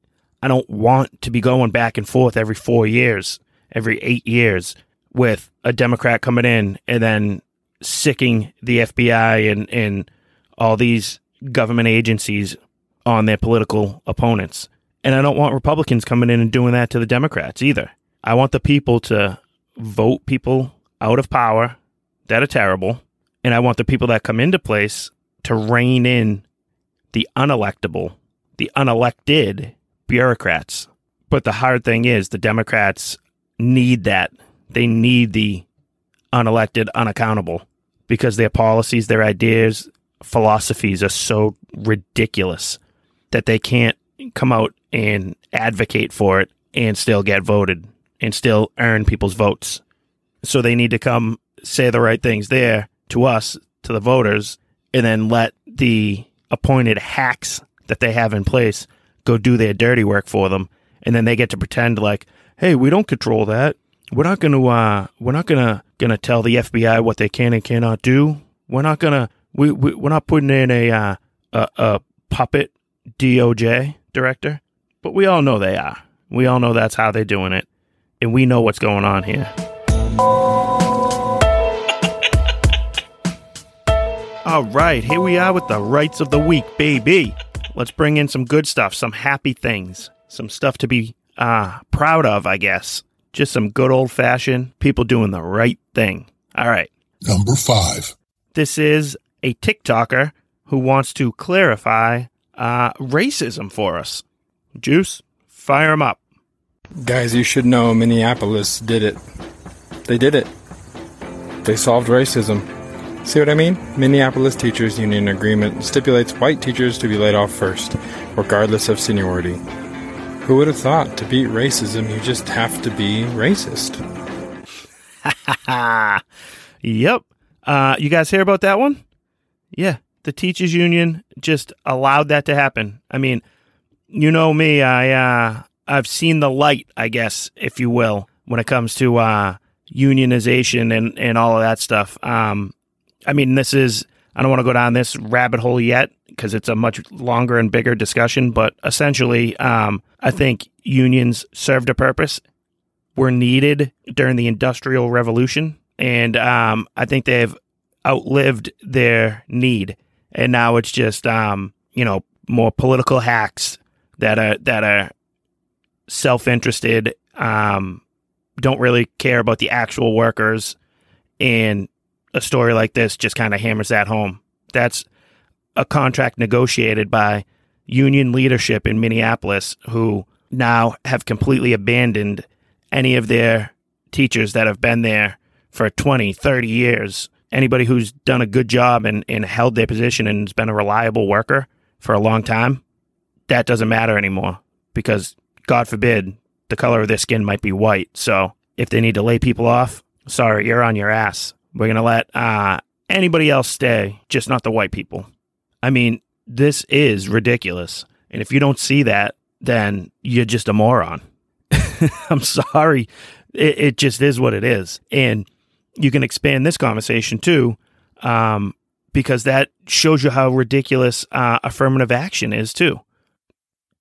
E: I don't want to be going back and forth every four years, every eight years with a Democrat coming in and then sicking the FBI and, and all these government agencies on their political opponents. And I don't want Republicans coming in and doing that to the Democrats either. I want the people to vote people out of power that are terrible. And I want the people that come into place to rein in the unelectable, the unelected bureaucrats. But the hard thing is the Democrats need that. They need the unelected, unaccountable because their policies, their ideas, philosophies are so ridiculous that they can't come out and advocate for it and still get voted and still earn people's votes. So they need to come say the right things there to us, to the voters, and then let the appointed hacks that they have in place go do their dirty work for them. And then they get to pretend like, hey, we don't control that. We're not gonna uh we're not gonna gonna tell the FBI what they can and cannot do. We're not gonna we, we we're not putting in a uh, a, a puppet DOJ director, but we all know they are. We all know that's how they're doing it, and we know what's going on here. All right, here we are with the rights of the week, baby. Let's bring in some good stuff, some happy things, some stuff to be uh, proud of, I guess. Just some good old fashioned people doing the right thing. All right.
H: Number five.
E: This is a TikToker who wants to clarify uh, racism for us. Juice, fire him up.
N: Guys, you should know Minneapolis did it. They did it. They solved racism. See what I mean? Minneapolis Teachers Union agreement stipulates white teachers to be laid off first, regardless of seniority. Who would have thought to beat racism you just have to be racist?
E: yep. Uh, you guys hear about that one? Yeah, the teachers union just allowed that to happen. I mean, you know me, I uh, I've seen the light, I guess, if you will, when it comes to uh, unionization and and all of that stuff. Um, I mean, this is I don't want to go down this rabbit hole yet because it's a much longer and bigger discussion. But essentially, um, I think unions served a purpose, were needed during the Industrial Revolution, and um, I think they've outlived their need, and now it's just um, you know more political hacks that are that are self interested, um, don't really care about the actual workers, and a story like this just kind of hammers that home. That's a contract negotiated by union leadership in Minneapolis who now have completely abandoned any of their teachers that have been there for 20, 30 years. Anybody who's done a good job and, and held their position and has been a reliable worker for a long time, that doesn't matter anymore because, God forbid, the color of their skin might be white. So if they need to lay people off, sorry, you're on your ass. We're going to let uh, anybody else stay, just not the white people. I mean, this is ridiculous. And if you don't see that, then you're just a moron. I'm sorry. It, it, just is what it is. And you can expand this conversation too, um, because that shows you how ridiculous uh, affirmative action is too.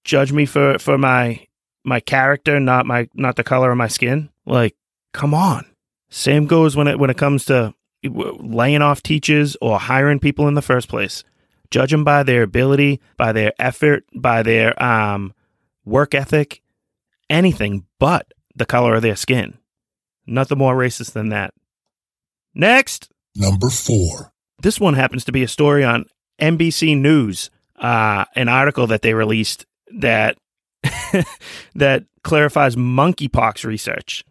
E: Judge me for, for my my character, not my not the color of my skin. Like, come on. Same goes when it when it comes to laying off teachers or hiring people in the first place. Judge them by their ability, by their effort, by their um, work ethic, anything but the color of their skin. Nothing more racist than that. Next.
H: Number four.
E: This one happens to be a story on NBC News, uh, an article that they released that that clarifies monkeypox research.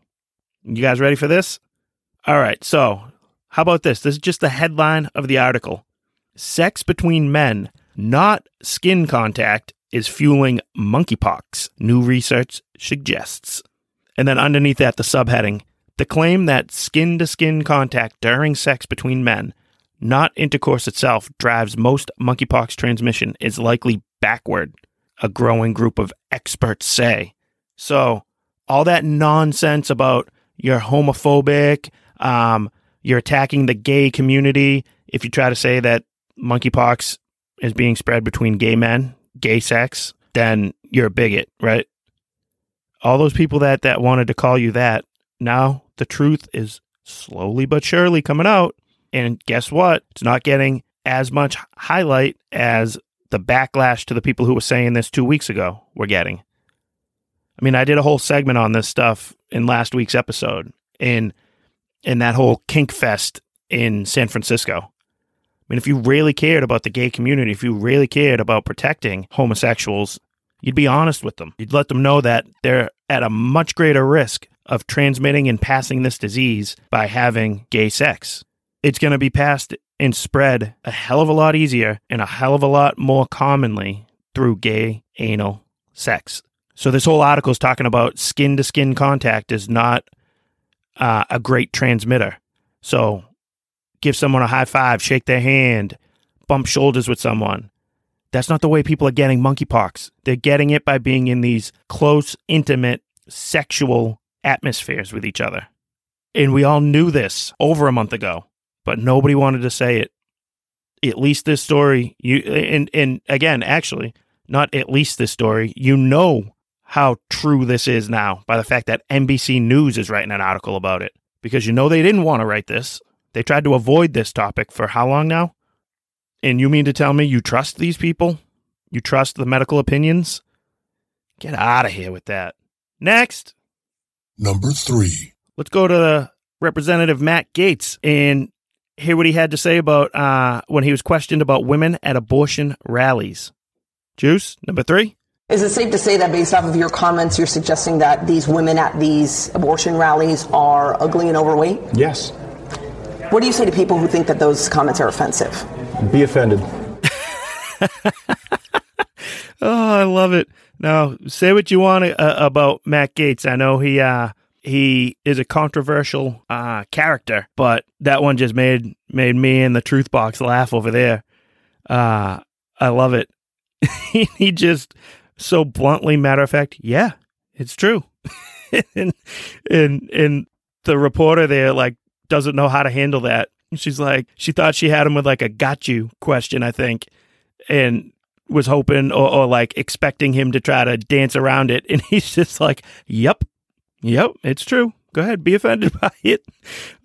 E: You guys ready for this? All right. So, how about this? This is just the headline of the article. Sex between men, not skin contact, is fueling monkeypox, new research suggests. And then underneath that, the subheading the claim that skin to skin contact during sex between men, not intercourse itself, drives most monkeypox transmission is likely backward, a growing group of experts say. So, all that nonsense about you're homophobic, um, you're attacking the gay community, if you try to say that monkeypox is being spread between gay men, gay sex, then you're a bigot, right? All those people that that wanted to call you that, now the truth is slowly but surely coming out. And guess what? It's not getting as much highlight as the backlash to the people who were saying this two weeks ago were getting. I mean, I did a whole segment on this stuff in last week's episode in in that whole kink fest in San Francisco. I mean, if you really cared about the gay community, if you really cared about protecting homosexuals, you'd be honest with them. You'd let them know that they're at a much greater risk of transmitting and passing this disease by having gay sex. It's going to be passed and spread a hell of a lot easier and a hell of a lot more commonly through gay anal sex. So this whole article is talking about skin to skin contact is not uh, a great transmitter. So give someone a high five, shake their hand, bump shoulders with someone. That's not the way people are getting monkeypox. They're getting it by being in these close, intimate, sexual atmospheres with each other. And we all knew this over a month ago, but nobody wanted to say it. At least this story, you and and again, actually, not at least this story, you know how true this is now by the fact that NBC News is writing an article about it. Because you know they didn't want to write this. They tried to avoid this topic for how long now? And you mean to tell me you trust these people? You trust the medical opinions? Get out of here with that. Next.
H: Number three.
E: Let's go to Representative Matt Gaetz and hear what he had to say about uh, when he was questioned about women at abortion rallies. Juice, number three.
O: Is it safe to say that based off of your comments, you're suggesting that these women at these abortion rallies are ugly and overweight?
P: Yes.
O: What do you say to people who think that those comments are offensive?
P: Be offended.
E: Oh, I love it. Now, say what you want uh, about Matt Gaetz. I know he uh, he is a controversial uh, character, but that one just made made me and the Truth Box laugh over there. Uh, I love it. he just so bluntly matter of fact, yeah, it's true. and and and the reporter there like doesn't know how to handle that. She's like, she thought she had him with like a got you question, I think, and was hoping or, or like expecting him to try to dance around it. And he's just like, yep, yep, it's true. Go ahead, be offended by it.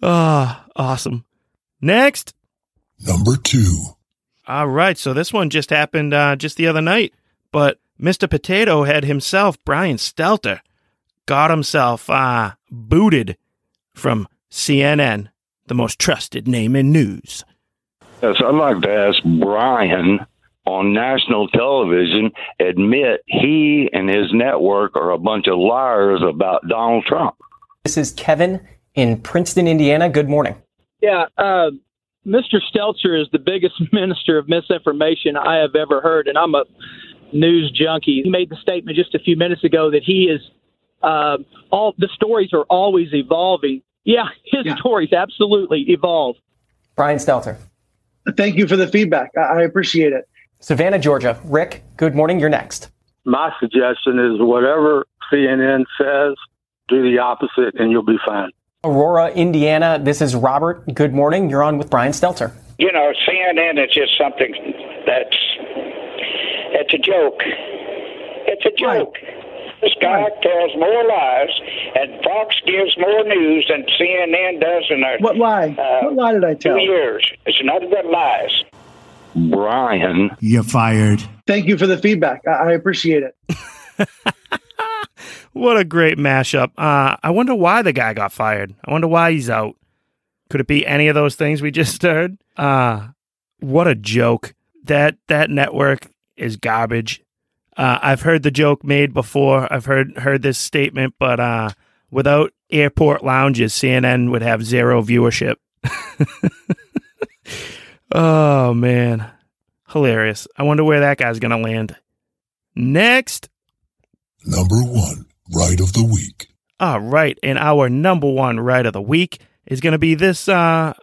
E: Ah, awesome. Next.
H: Number two.
E: All right. So this one just happened uh, just the other night, but Mr. Potato Head himself, Brian Stelter, got himself uh, booted from CNN, the most trusted name in news.
Q: Yes, I'd like to ask Brian on national television admit he and his network are a bunch of liars about Donald Trump.
R: This is Kevin in Princeton, Indiana. Good morning.
S: Yeah, uh, Mr. Stelter is the biggest minister of misinformation I have ever heard, and I'm a news junkie. He made the statement just a few minutes ago that he is uh, all the stories are always evolving. Yeah, his yeah. stories absolutely evolve.
R: Brian Stelter.
T: Thank you for the feedback. I, I appreciate it.
R: Savannah, Georgia. Rick, good morning. You're next.
U: My suggestion is whatever CNN says, do the opposite and you'll be fine.
R: Aurora, Indiana. This is Robert. Good morning. You're on with Brian Stelter.
V: You know, CNN is just something that's it's a joke. It's a joke. Right. This guy right. tells more lies, and Fox gives more news than CNN does in a
T: what lie? Uh, what lie did I tell?
V: Two years. It's nothing but lies.
Q: Brian.
P: You're fired.
T: Thank you for the feedback. I, I appreciate it.
E: what a great mashup. Uh, I wonder why the guy got fired. I wonder why he's out. Could it be any of those things we just heard? Uh, what a joke. That that network is garbage. Uh, I've heard the joke made before. I've heard heard this statement, but uh, without airport lounges, CNN would have zero viewership. Oh man, hilarious! I wonder where that guy's gonna land. Next,
H: number one right of the week.
E: All right, and our number one right of the week is gonna be this. Uh,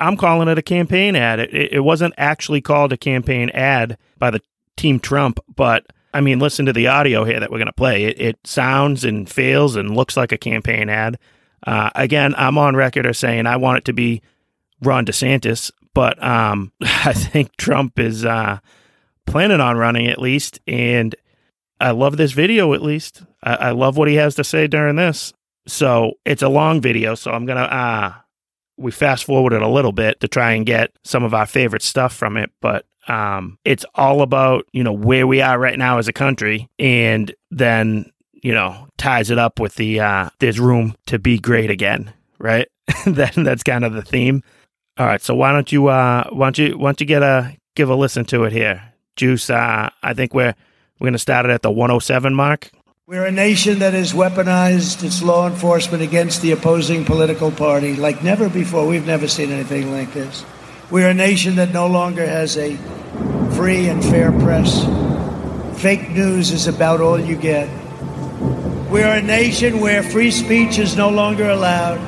E: I'm calling it a campaign ad. It, it wasn't actually called a campaign ad by the Team Trump, but I mean, listen to the audio here that we're going to play. It, it, sounds and feels and looks like a campaign ad. Uh, again, I'm on record as saying I want it to be Ron DeSantis, but um, I think Trump is uh, planning on running at least. And I love this video at least. I, I, love what he has to say during this. So it's a long video. So I'm going to uh, we fast forwarded a little bit to try and get some of our favorite stuff from it, but um, it's all about you know where we are right now as a country, and then you know ties it up with the uh, there's room to be great again, right? then that's kind of the theme. All right, so why don't you uh, why don't you why don't you get a give a listen to it here, Juice? Uh, I think we're we're gonna start it at the 107 mark.
W: We're a nation that has weaponized its law enforcement against the opposing political party like never before. We've never seen anything like this. We're a nation that no longer has a free and fair press. Fake news is about all you get. We're a nation where free speech is no longer allowed,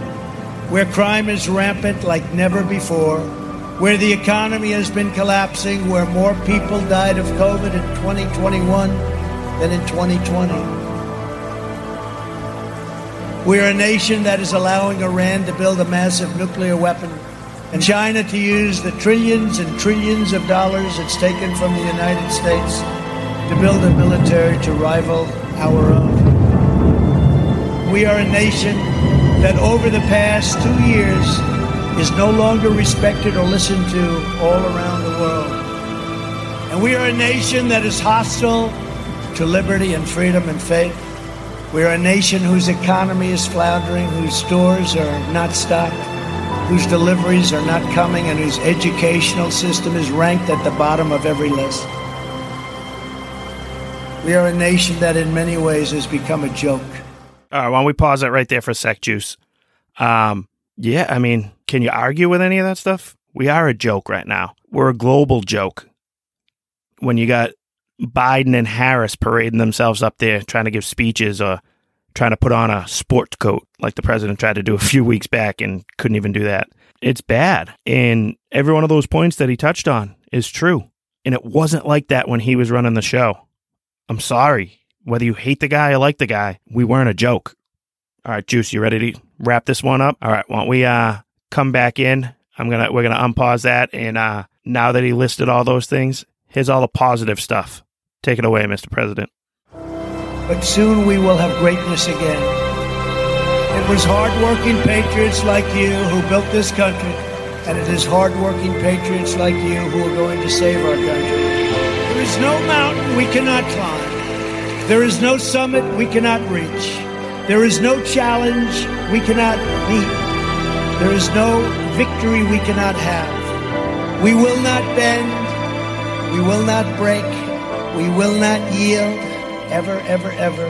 W: where crime is rampant like never before, where the economy has been collapsing, where more people died of COVID in 2021 than in 2020. We're a nation that is allowing Iran to build a massive nuclear weapon and China to use the trillions and trillions of dollars it's taken from the United States to build a military to rival our own. We are a nation that over the past two years is no longer respected or listened to all around the world. And we are a nation that is hostile to liberty and freedom and faith. We are a nation whose economy is floundering, whose stores are not stocked, whose deliveries are not coming, and whose educational system is ranked at the bottom of every list. We are a nation that in many ways has become a joke.
E: All right, why don't we pause it right there for a sec, Juice? Um, yeah, I mean, can you argue with any of that stuff? We are a joke right now. We're a global joke. When you got Biden and Harris parading themselves up there trying to give speeches or trying to put on a sports coat like the president tried to do a few weeks back and couldn't even do that. It's bad. And every one of those points that he touched on is true. And it wasn't like that when he was running the show. I'm sorry. Whether you hate the guy or like the guy, we weren't a joke. All right, Juice, you ready to wrap this one up? All right, why don't we uh come back in? I'm gonna we're gonna unpause that and uh now that he listed all those things, here's all the positive stuff. Take it away, Mr. President.
W: But soon we will have greatness again. It was hardworking patriots like you who built this country, and it is hardworking patriots like you who are going to save our country. There is no mountain we cannot climb. There is no summit we cannot reach. There is no challenge we cannot meet. There is no victory we cannot have. We will not bend. We will not break. We will not yield. Ever, ever, ever.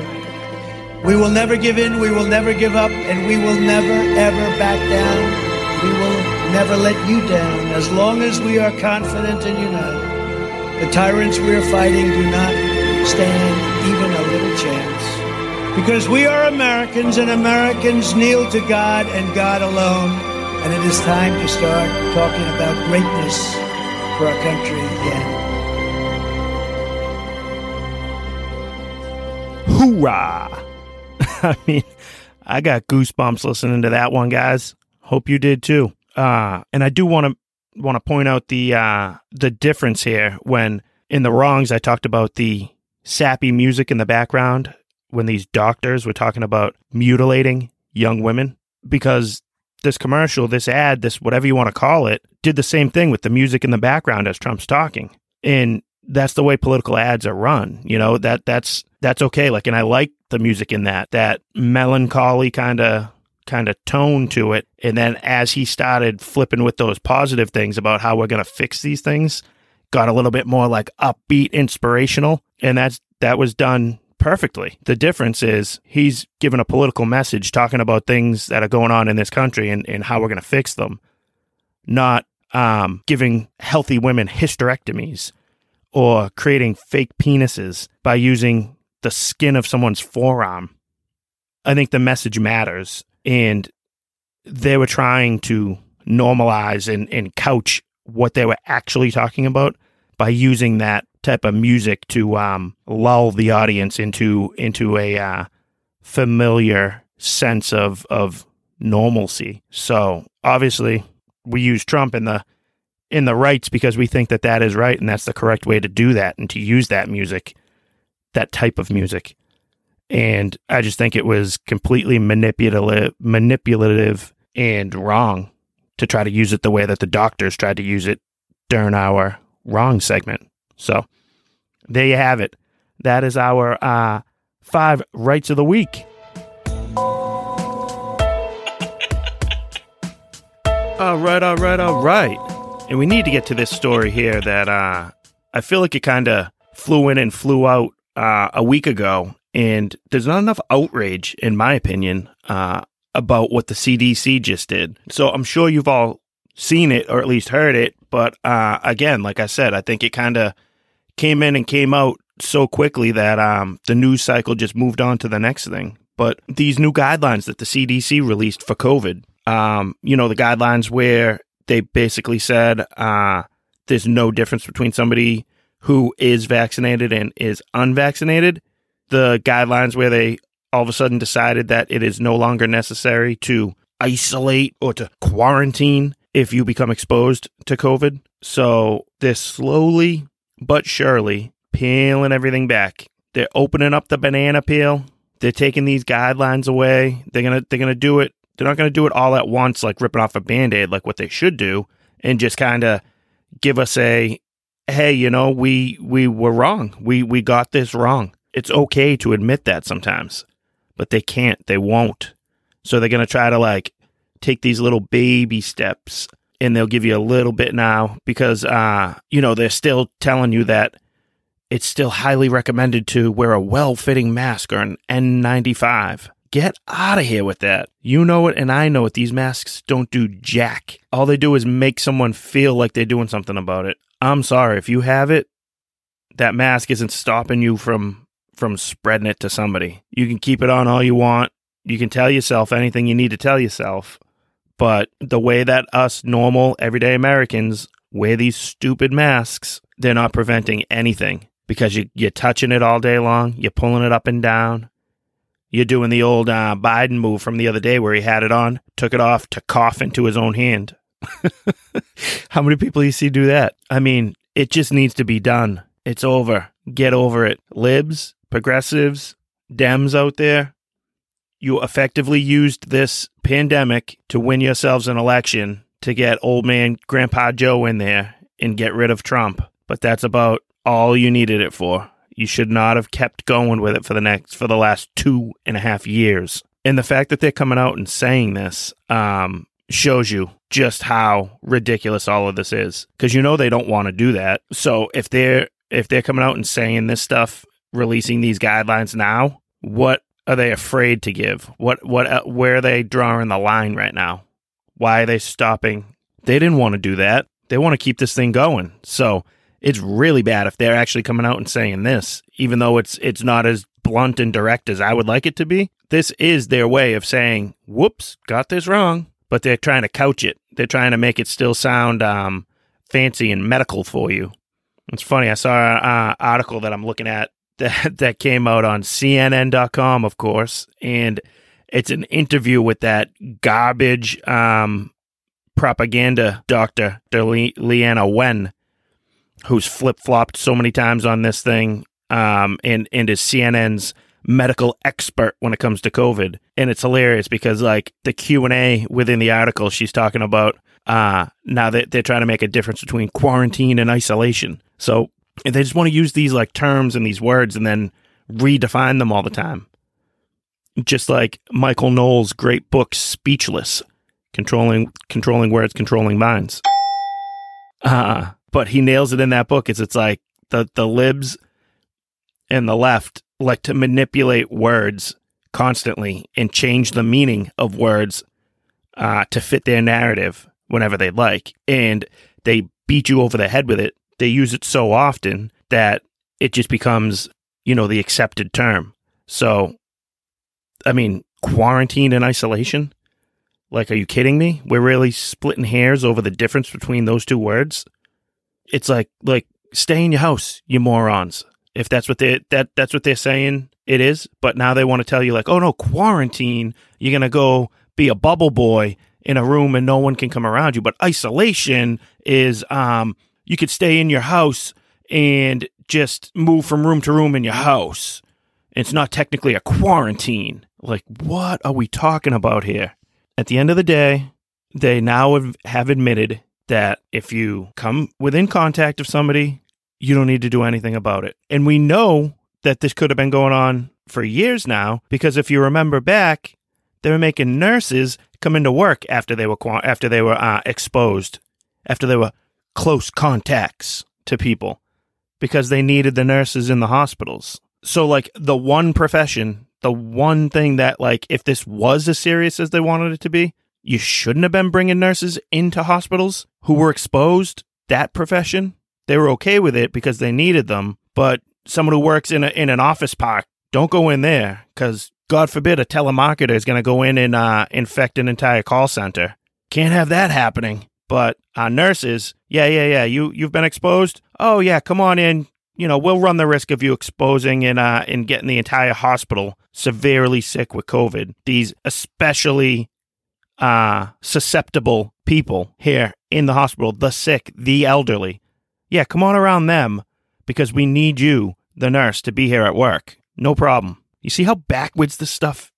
W: We will never give in. We will never give up. And we will never, ever back down. We will never let you down as long as we are confident and united. The tyrants we are fighting do not stand even a little chance. Because we are Americans and Americans kneel to God and God alone. And it is time to start talking about greatness for our country again.
E: Hoorah! I mean, I got goosebumps listening to that one, guys. Hope you did too. Uh, and I do want to want to point out the uh, the difference here when in the wrongs I talked about the sappy music in the background when these doctors were talking about mutilating young women because this commercial, this ad, this whatever you want to call it, did the same thing with the music in the background as Trump's talking. And that's the way political ads are run. You know, that that's that's okay. Like and I like the music in that, that melancholy kind of kind of tone to it. And then as he started flipping with those positive things about how we're gonna fix these things, got a little bit more like upbeat, inspirational. And that's that was done perfectly. The difference is he's given a political message talking about things that are going on in this country and, and how we're going to fix them, not um, giving healthy women hysterectomies or creating fake penises by using the skin of someone's forearm. I think the message matters. And they were trying to normalize and, and couch what they were actually talking about by using that type of music to um, lull the audience into into a uh, familiar sense of of normalcy. So obviously, we use Trump in the in the rights because we think that that is right and that's the correct way to do that and to use that music, that type of music. And I just think it was completely manipulative, manipulative and wrong to try to use it the way that the doctors tried to use it during our wrong segment. So there you have it. That is our uh, five rights of the week. All right, all right, all right. And we need to get to this story here that uh, I feel like it kind of flew in and flew out uh, a week ago. And there's not enough outrage, in my opinion, uh, about what the CDC just did. So I'm sure you've all seen it or at least heard it. But uh, again, like I said, I think it kind of came in and came out so quickly that um, the news cycle just moved on to the next thing. But these new guidelines that the CDC released for COVID, um, you know, the guidelines where they basically said uh, there's no difference between somebody who is vaccinated and is unvaccinated. The guidelines where they all of a sudden decided that it is no longer necessary to isolate or to quarantine if you become exposed to COVID. So they're slowly but surely peeling everything back. They're opening up the banana peel. They're taking these guidelines away. They're gonna they're gonna do it. They're not gonna do it all at once, like ripping off a band-aid, like what they should do, and just kind of give us a hey, you know, we we were wrong. We we got this wrong. It's okay to admit that sometimes, but they can't. They won't. So they're gonna try to like take these little baby steps, and they'll give you a little bit now because uh, you know they're still telling you that it's still highly recommended to wear a well-fitting mask or an N95. Get out of here with that. You know it, and I know it. These masks don't do jack. All they do is make someone feel like they're doing something about it. I'm sorry if you have it. That mask isn't stopping you from from spreading it to somebody. You can keep it on all you want. You can tell yourself anything you need to tell yourself. But the way that us normal everyday Americans wear these stupid masks, they're not preventing anything because you, you're touching it all day long. You're pulling it up and down. You're doing the old uh, Biden move from the other day where he had it on, took it off to cough into his own hand. How many people you see do that? I mean, it just needs to be done. It's over. Get over it. Libs, progressives, Dems out there, you effectively used this pandemic to win yourselves an election to get old man Grandpa Joe in there and get rid of Trump. But that's about all you needed it for. You should not have kept going with it for the next for the last two and a half years. And the fact that they're coming out and saying this um, shows you just how ridiculous all of this is. Because you know they don't want to do that. So if they're if they're coming out and saying this stuff, releasing these guidelines now, what are they afraid to give? What what uh, where are they drawing the line right now? Why are they stopping? They didn't want to do that. They want to keep this thing going. So it's really bad if they're actually coming out and saying this, even though it's it's not as blunt and direct as I would like it to be. This is their way of saying, "Whoops, got this wrong," but they're trying to couch it. They're trying to make it still sound um, fancy and medical for you. It's funny. I saw an uh, article that I'm looking at that that came out on CNN.com, of course, and it's an interview with that garbage um, propaganda doctor, Le- Leana Wen, who's flip flopped so many times on this thing, um, and and is CNN's medical expert when it comes to COVID. And it's hilarious because like the Q and A within the article, she's talking about uh, now that they're trying to make a difference between quarantine and isolation. So they just want to use these like terms and these words and then redefine them all the time. Just like Michael Knowles' great book Speechless, controlling controlling words, controlling minds. Uh, but he nails it in that book. It's it's like the the libs and the left like to manipulate words constantly and change the meaning of words uh, to fit their narrative whenever they like, and they beat you over the head with it. They use it so often that it just becomes you know the accepted term. So, I mean, quarantine and isolation. Like, are you kidding me? We're really splitting hairs over the difference between those two words it's like like stay in your house, you morons. If that's what they that that's what they're saying it is, but now they want to tell you like, "Oh no, quarantine, you're going to go be a bubble boy in a room and no one can come around you." But isolation is um you could stay in your house and just move from room to room in your house. It's not technically a quarantine. Like, what are we talking about here? At the end of the day, they now have- have admitted that if you come within contact of somebody, you don't need to do anything about it. And we know that this could have been going on for years now because if you remember back, they were making nurses come into work after they were after they were uh, exposed, after they were close contacts to people because they needed the nurses in the hospitals. So like the one profession, the one thing that like if this was as serious as they wanted it to be, you shouldn't have been bringing nurses into hospitals who were exposed. That profession, they were okay with it because they needed them. But someone who works in a, in an office park, don't go in there because God forbid a telemarketer is going to go in and uh, infect an entire call center. Can't have that happening. But uh, nurses, yeah, yeah, yeah. You you've been exposed. Oh yeah, come on in. You know we'll run the risk of you exposing and uh, and getting the entire hospital severely sick with COVID. These especially uh, susceptible people here in the hospital, the sick, the elderly. Yeah, come on around them because we need you, the nurse, to be here at work. No problem. You see how backwards this stuff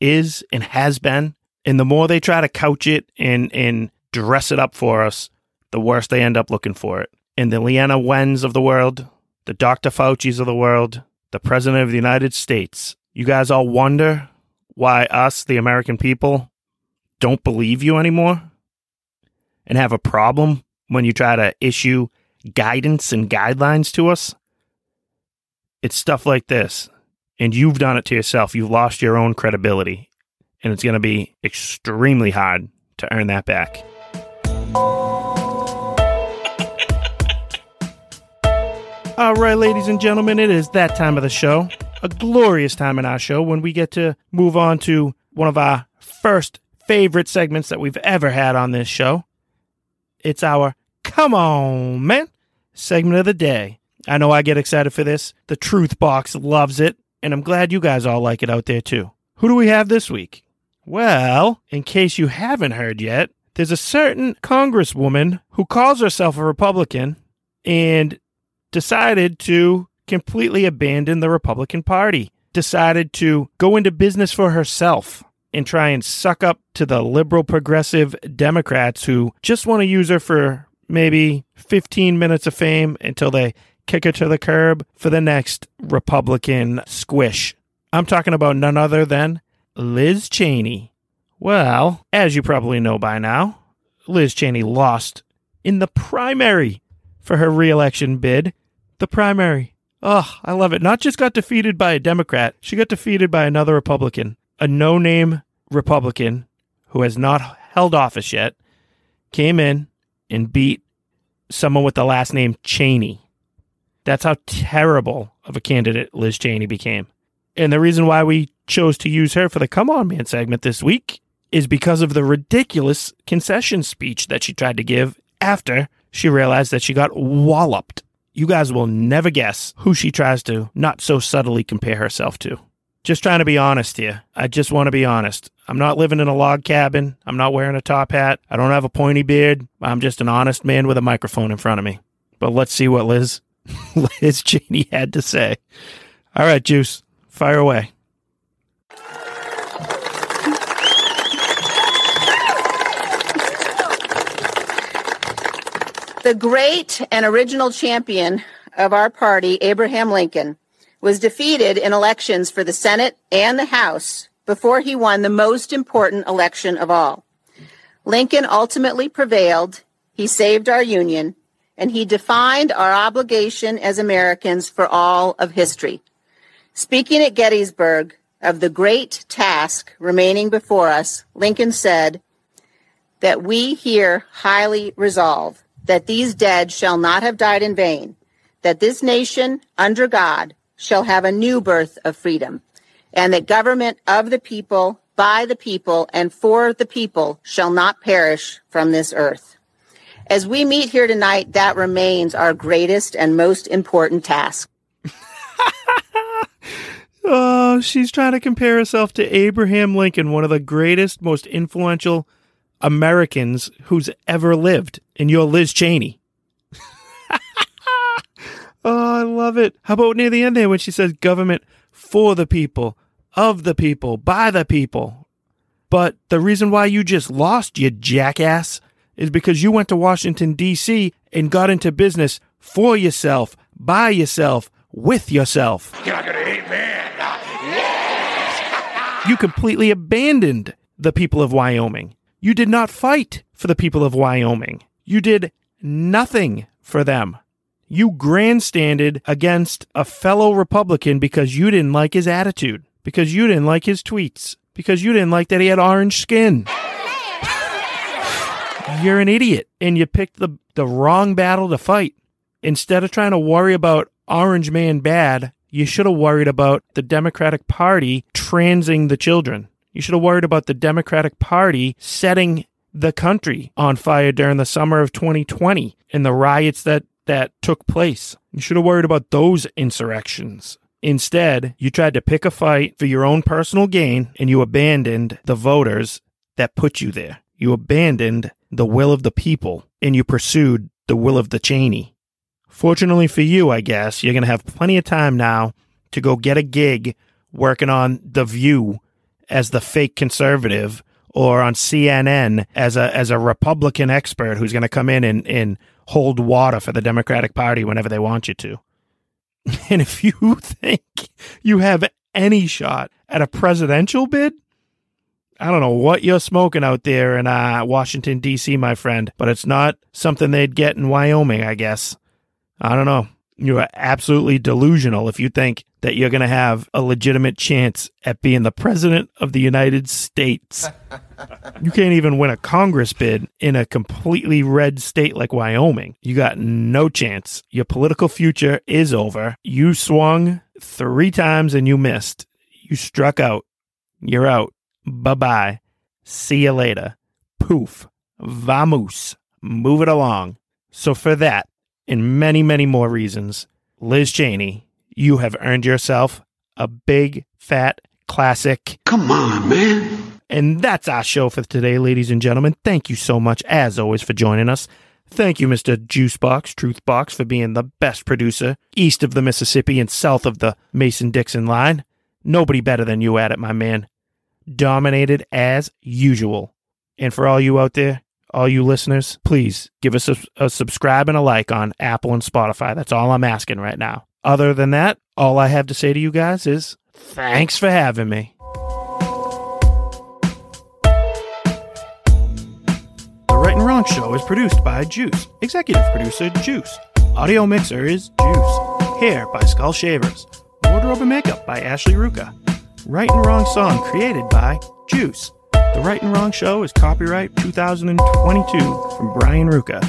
E: is and has been? And the more they try to couch it and, and dress it up for us, the worse they end up looking for it. And the Leana Wens of the world, the Dr. Fauci's of the world, the President of the United States, you guys all wonder why us, the American people, don't believe you anymore and have a problem when you try to issue guidance and guidelines to us? It's stuff like this. And you've done it to yourself. You've lost your own credibility. And it's going to be extremely hard to earn that back. All right, ladies and gentlemen, it is that time of the show. A glorious time in our show when we get to move on to one of our first favorite segments that we've ever had on this show. It's our Come On Man segment of the day. I know I get excited for this. The Truth Box loves it, and I'm glad you guys all like it out there too. Who do we have this week? Well, in case you haven't heard yet, there's a certain congresswoman who calls herself a Republican and decided to completely abandon the Republican Party, decided to go into business for herself and try and suck up to the liberal progressive Democrats who just want to use her for maybe 15 minutes of fame until they kick it to the curb for the next Republican squish. I'm talking about none other than Liz Cheney. Well, as you probably know by now, Liz Cheney lost in the primary for her reelection bid. The primary. Oh, I love it. Not just got defeated by a Democrat, she got defeated by another Republican. A no name Republican who has not held office yet came in and beat someone with the last name Cheney. That's how terrible of a candidate Liz Cheney became. And the reason why we chose to use her for the Come On Man segment this week is because of the ridiculous concession speech that she tried to give after she realized that she got walloped. You guys will never guess who she tries to not so subtly compare herself to. Just trying to be honest here. I just want to be honest. I'm not living in a log cabin. I'm not wearing a top hat. I don't have a pointy beard. I'm just an honest man with a microphone in front of me. But let's see what Liz Liz Cheney had to say. All right, Juice, fire away.
X: The great and original champion of our party, Abraham Lincoln, was defeated in elections for the Senate and the House before he won the most important election of all. Lincoln ultimately prevailed, he saved our Union, and he defined our obligation as Americans for all of history. Speaking at Gettysburg of the great task remaining before us, Lincoln said that we here highly resolve that these dead shall not have died in vain, that this nation, under God, shall have a new birth of freedom, and that government of the people, by the people, and for the people shall not perish from this earth. As we meet here tonight, that remains our greatest and most important task.
E: Oh, she's trying to compare herself to Abraham Lincoln, one of the greatest, most influential Americans who's ever lived. And you're Liz Cheney. oh, I love it. How about near the end there when she says government for the people, of the people, by the people? But the reason why you just lost, you jackass, is because you went to Washington, D.C. and got into business for yourself, by yourself, with yourself.
B: You're not gonna hate man.
E: You completely abandoned the people of Wyoming. You did not fight for the people of Wyoming. You did nothing for them. You grandstanded against a fellow Republican because you didn't like his attitude, because you didn't like his tweets, because you didn't like that he had orange skin. You're an idiot and you picked the, the wrong battle to fight. Instead of trying to worry about Orange Man bad, you should have worried about the Democratic Party transing the children. You should have worried about the Democratic Party setting the country on fire during the summer of 2020 and the riots that, that took place. You should have worried about those insurrections. Instead, you tried to pick a fight for your own personal gain and you abandoned the voters that put you there. You abandoned the will of the people and you pursued the will of the Cheney. Fortunately for you, I guess, you're going to have plenty of time now to go get a gig working on The View as the fake conservative or on CNN as a as a Republican expert who's going to come in and, and hold water for the Democratic Party whenever they want you to. And if you think you have any shot at a presidential bid, I don't know what you're smoking out there in uh, Washington, D.C., my friend, but it's not something they'd get in Wyoming, I guess. I don't know. You are absolutely delusional if you think that you're going to have a legitimate chance at being the president of the United States. you can't even win a Congress bid in a completely red state like Wyoming. You got no chance. Your political future is over. You swung three times and you missed. You struck out. You're out. Bye bye. See you later. Poof. Vamos. Move it along. So, for that, and many, many more reasons, Liz Cheney, you have earned yourself a big, fat, classic.
B: Come on, man.
E: And that's our show for today, ladies and gentlemen. Thank you so much, as always, for joining us. Thank you, Mr. Juicebox, Truthbox, for being the best producer east of the Mississippi and south of the Mason Dixon line. Nobody better than you at it, my man. Dominated as usual. And for all you out there, all you listeners, please give us a, a, subscribe and a like on Apple and Spotify. That's all I'm asking right now. Other than that, all I have to say to you guys is thanks for having me. The Right and Wrong Show is produced by Juice. Executive producer Juice. Audio mixer is Juice. Hair by Skull Shavers. Wardrobe and makeup by Ashley Ruka. Right and Wrong song created by Juice. The Right and Wrong Show is copyright 2022 from Brian Ruka.